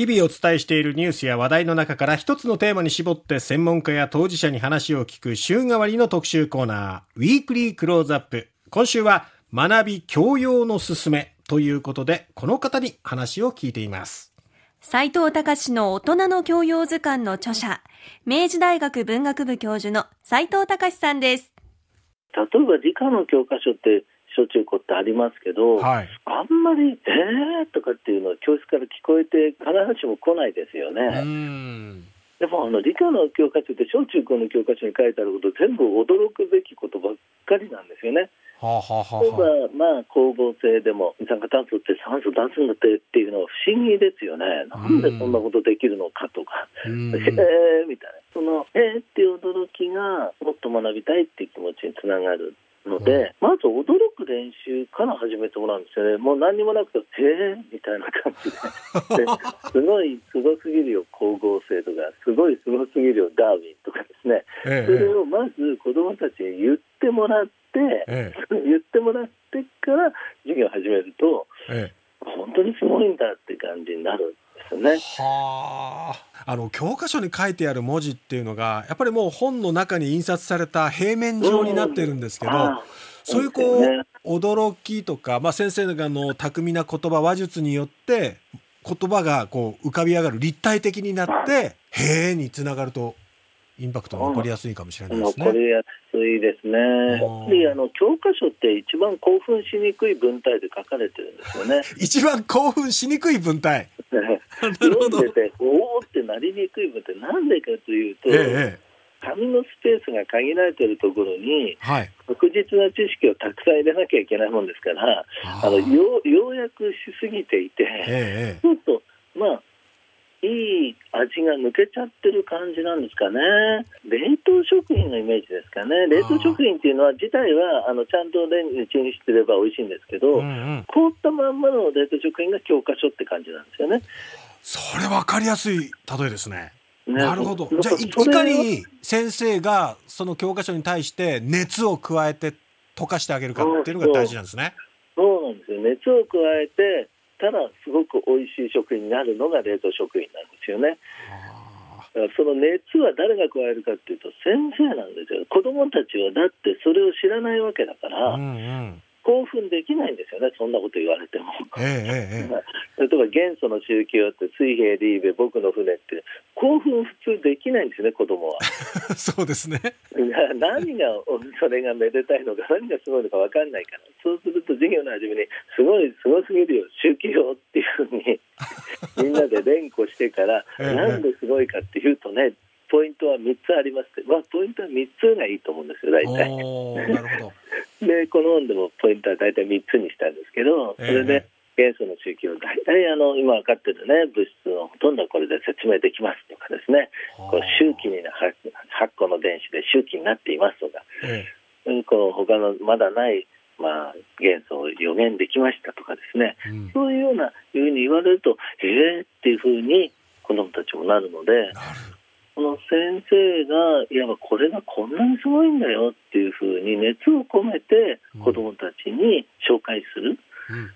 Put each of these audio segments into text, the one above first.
日々お伝えしているニュースや話題の中から一つのテーマに絞って専門家や当事者に話を聞く週替わりの特集コーナー、ウィークリークローズアップ。今週は学び教養のすすめということで、この方に話を聞いています。斉藤隆の大人の教養図鑑の著者、明治大学文学部教授の斉藤隆さんです。例えば理科の教科書って小中高ってありますけど、はい、あんまり「えー」とかっていうのは教室から聞こえて必ずしも来ないですよね。でもあの理科の教科書って小中高の教科書に書いてあること全部驚くべきことばっかりなんですよね。はあはあはあ、例えば、まあ、光合成でも二酸化炭素って酸素出すんだってっていうのは不思議ですよね。なんでそんなことできるのかとか、えーみたいな。その、えーっていう驚きがもっと学びたいっていう気持ちにつながる。ので、まず驚く練習から始めてもらうんですよね、もう何にもなくて、へえみたいな感じで、すごいすごすぎるよ、光合成とか、すごいすごすぎるよ、ダーウィンとかですね、ええ、それをまず子どもたちに言ってもらって、え、言ってもらってから授業を始めると、本当にすごいんだって感じになる。ですね。はあ。あの教科書に書いてある文字っていうのがやっぱりもう本の中に印刷された平面上になってるんですけど、うん、そういうこう、ね、驚きとか、まあ、先生がの巧みな言葉話術によって言葉がこう浮かび上がる立体的になって「へえ」につながるとインパクトが残りやすいかもしれないですね。残りやすいですね。やっぱりあの教科書って一番興奮しにくい文体で書かれてるんですよね。一番興奮しにくい文体。読んでておおってなりにくい文体なんでかというと。ええ紙のスペースが限られているところに、はい、確実な知識をたくさん入れなきゃいけないもんですから、あのよようやくしすぎていて、ええ、ちょっと、まあ、いい味が抜けちゃってる感じなんですかね。冷凍食品のイメージですかね。冷凍食品っていうのは自体はあのちゃんとレンジでチンしてれば美味しいんですけど、うんうん、凍ったまんまの冷凍食品が教科書って感じなんですよね。それ分かりやすい例えですね。ねなるほど。じゃあいかに先生がその教科書に対して熱を加えて溶かしてあげるかっていうのが大事なんですね。そうなんですよ。熱を加えてたらすごく美味しい食品になるのが冷凍食品なんですよね。その熱は誰が加えるかっていうと先生なんですよ。子供たちはだってそれを知らないわけだから、うんうん興奮できないんですよね、そんなこと言われても。ええええ、例えば元素の宗教って水平リーベ僕の船って興奮普通できないんですよね、子供は。そうですね。何がそれがめでたいのか何がすごいのか分かんないから。そうすると授業の初めにすごいすごすぎるよ宗教っていうふうに みんなで連呼してから、ええ、なんですごいかっていうとねポイントは3つありまして、まあ、ポイントは3つがいいと思うんですよ、大体。で、この本でもポイントは大体3つにしたんですけど、それで、元素の周期を大体あの今分かってるね物質のほとんどはこれで説明できますとかですね。こう周期に発個の電子で周期になっていますとか、ええ、この他のまだないまあ、元素を予言できましたとかですね、うん、そういうようないうふうに言われるとええー、っていうふうに子どもたちもなるのでこの先生がいわばこれがこんなにすごいんだよっていうふうに熱を込めて子どもたちに紹介する。うん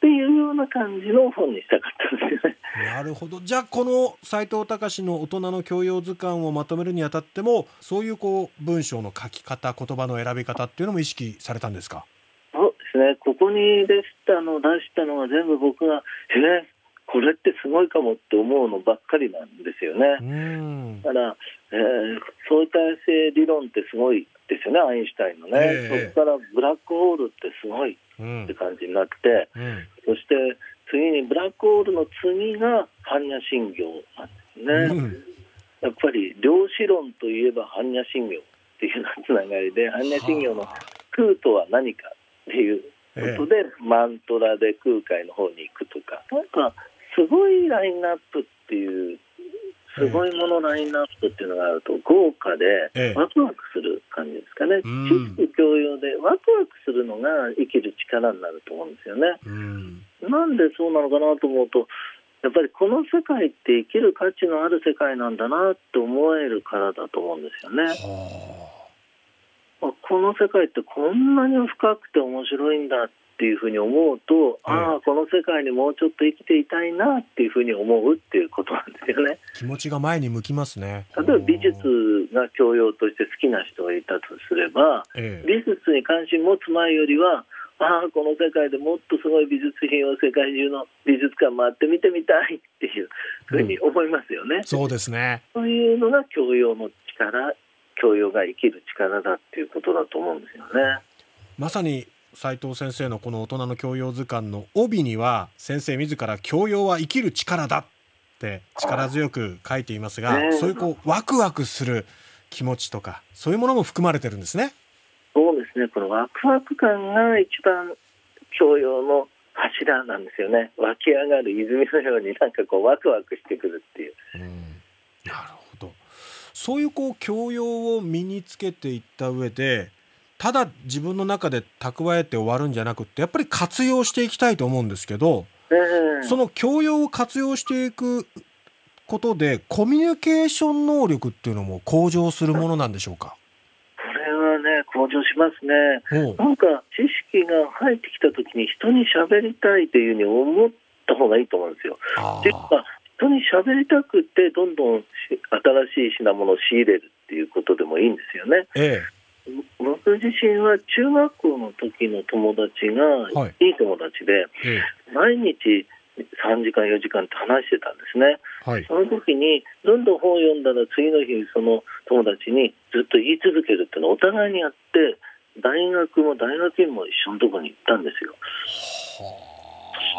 っていうような感じの本にしたかったんですよね。なるほど。じゃあこの斉藤隆の大人の教養図鑑をまとめるにあたってもそういうこう文章の書き方言葉の選び方っていうのも意識されたんですか？そうですね。ここに出したの出したのは全部僕がえこれってすごいかもって思うのばっかりなんですよね。だから、えー、相対性理論ってすごいですよね、アインシュタインのね。えー、そこからブラックホールってすごいって感じになって、うん、そして次にブラックホールの次が般若心経なんですね。うん、やっぱり量子論といえば般若心経っていうつながりで、般若心経の空とは何かっていうことで、えー、マントラで空海の方に行くとか、なんかすごいラインナップっていうすごいものラインナップっていうのがあると豪華でワクワクする感じですかね、ええ、知識教養でワクワクするのが生きる力になると思うんですよね。なんでそうなのかなと思うとやっぱりこの世界って生きる価値のある世界なんだなって思えるからだと思うんですよね。この世界ってこんなに深くて面白いんだっっていうふうに思うと、ああ、この世界にもうちょっと生きていたいなっていうふうに思うっていうことなんですよね。気持ちが前に向きますね。例えば美術が教養として好きな人がいたとすれば、ええ、美術に関心持つ前よりは、ああ、この世界でもっとすごい美術品を世界中の美術館回って見てみたいっていうふうに思いますよね。うん、そうですね。そういうのが教養の力、教養が生きる力だっていうことだと思うんですよね。まさに斉藤先生のこの大人の教養図鑑の帯には先生自ら教養は生きる力だって力強く書いていますが、そういうこうワクワクする気持ちとかそういうものも含まれてるんですね。そうですね。このワクワク感が一番教養の柱なんですよね。湧き上がる泉のようになんかこうワクワクしてくるっていう。うん、なるほど。そういうこう教養を身につけていった上でただ自分の中で蓄えて終わるんじゃなくてやっぱり活用していきたいと思うんですけど、えー、その教養を活用していくことでコミュニケーション能力っていうのも向上するものなんでしょうか？これはね向上しますね。なんか知識が入ってきた時に人に喋りたいというふうに思った方がいいと思うんですよ。っていうか人に喋りたくてどんどん新しい品物を仕入れるっていうことでもいいんですよね。ええ僕自身は中学校の時の友達がい。い友達で、毎日3時間、4時間って話してたんですね、はい、その時にどんどん本を読んだら次の日、その友達にずっと言い続けるっていうのをお互いにやって、大学も大学院も一緒のところに行ったんですよ。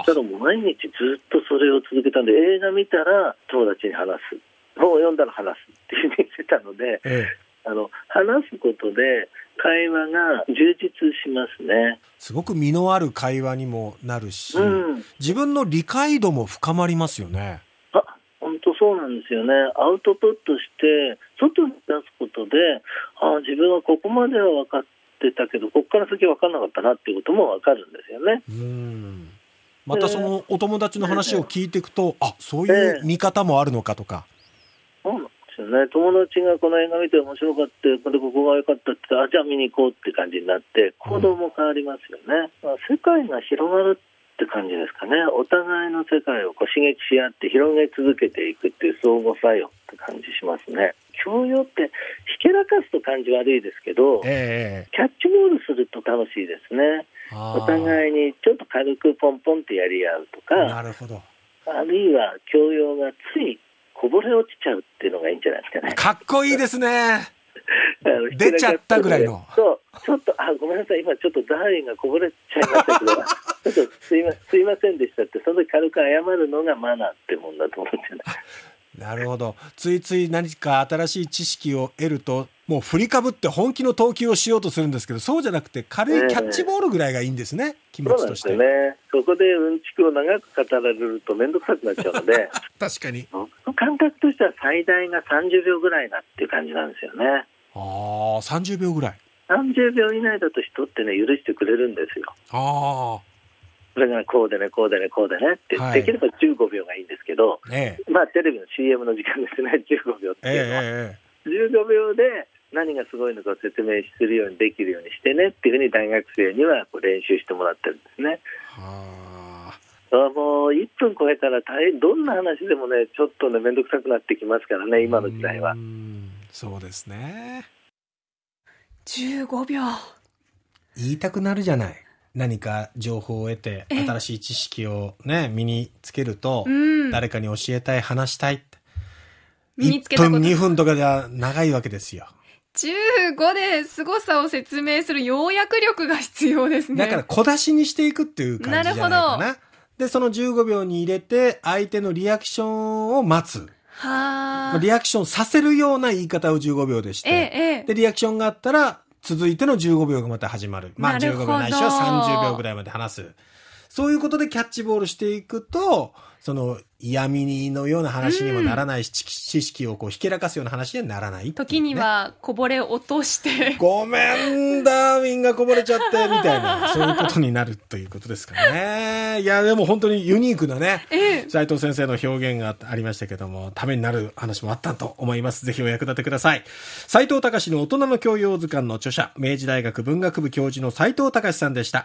そしたらもう毎日ずっとそれを続けたんで、映画見たら友達に話す、本を読んだら話すっていうふうにしてたので、ええ。あの話すことで会話が充実しますね。すごく身のある会話にもなるし、うん、自分の理解度も深まりますよね。あ本当そうなんですよね。アウトプットして外に出すことであ自分はここまでは分かってたけどここから先分かんなかったなっていうことも分かるんですよね。うん。またそのお友達の話を聞いていくと、えー、あそういう見方もあるのかとか、えー、ですよね。友達がこの映画見て面白かったこれここが良かったってあじゃあ見に行こうって感じになって行動も変わりますよね、うん、まあ、世界が広がるって感じですかね。お互いの世界をこう刺激し合って広げ続けていくっていう相互作用って感じしますね。教養ってひけらかすと感じ悪いですけど、えー、キャッチボールすると楽しいですね。お互いにちょっと軽くポンポンってやり合うとかなるほど。あるいは教養がついこぼれ落ちちゃうっていうのがいいんじゃないですかね。かっこいいですね。出ちゃったぐらいの。そう、ちょっと、あ、ごめんなさい、今ちょっとダーリンがこぼれちゃいましたけど、ちょっとすいますいませんでしたって、その時軽く謝るのがマナーってもんだと思ってね。なるほど。ついつい何か新しい知識を得ると、もう振りかぶって本気の投球をしようとするんですけど、そうじゃなくて軽いキャッチボールぐらいがいいんですね、気持ちとして。そうね。そこでうんちくを長く語られると面倒くさくなっちゃうので、確かに。感覚としては最大が30秒ぐらいだっていう感じなんですよね。ああ、30秒ぐらい。30秒以内だと人ってね、許してくれるんですよ。ああ。それがこうでね、こうでね、こうでねって、はい、できれば15秒がいいんですけど、ええ、まあテレビの CM の時間ですね、15秒っていうのは。ええ、15秒で何がすごいのかを説明するようにできるようにしてねっていうふうに大学生にはこう練習してもらってるんですね。はあもう1分超えたら大変どんな話でもねちょっとね面倒くさくなってきますからね今の時代は。そうですね。15秒言いたくなるじゃない。何か情報を得て新しい知識をね身につけると、誰かに教えたい話したい。って1分2分とかじゃ長いわけですよ。15で凄さを説明する要約力が必要ですね。だから小出しにしていくっていう感じじゃないかな。でその15秒に入れて相手のリアクションを待つ。はリアクションさせるような言い方を15秒でして、ええ、でリアクションがあったら続いての15秒がまた始まる。まあ15秒ないしは30秒ぐらいまで話す。そういうことでキャッチボールしていくと、その嫌味のような話にもならないし、うん、知識をこうひけらかすような話にはならない、ね、時にはこぼれ落として。ごめんダーウィンがこぼれちゃってみたいな。そういうことになるということですかね。いやでも本当にユニークなね斉、え。藤先生の表現がありましたけどもためになる話もあったと思います。ぜひお役立てください。斉藤隆の大人の教養図鑑の著者明治大学文学部教授の斉藤隆さんでした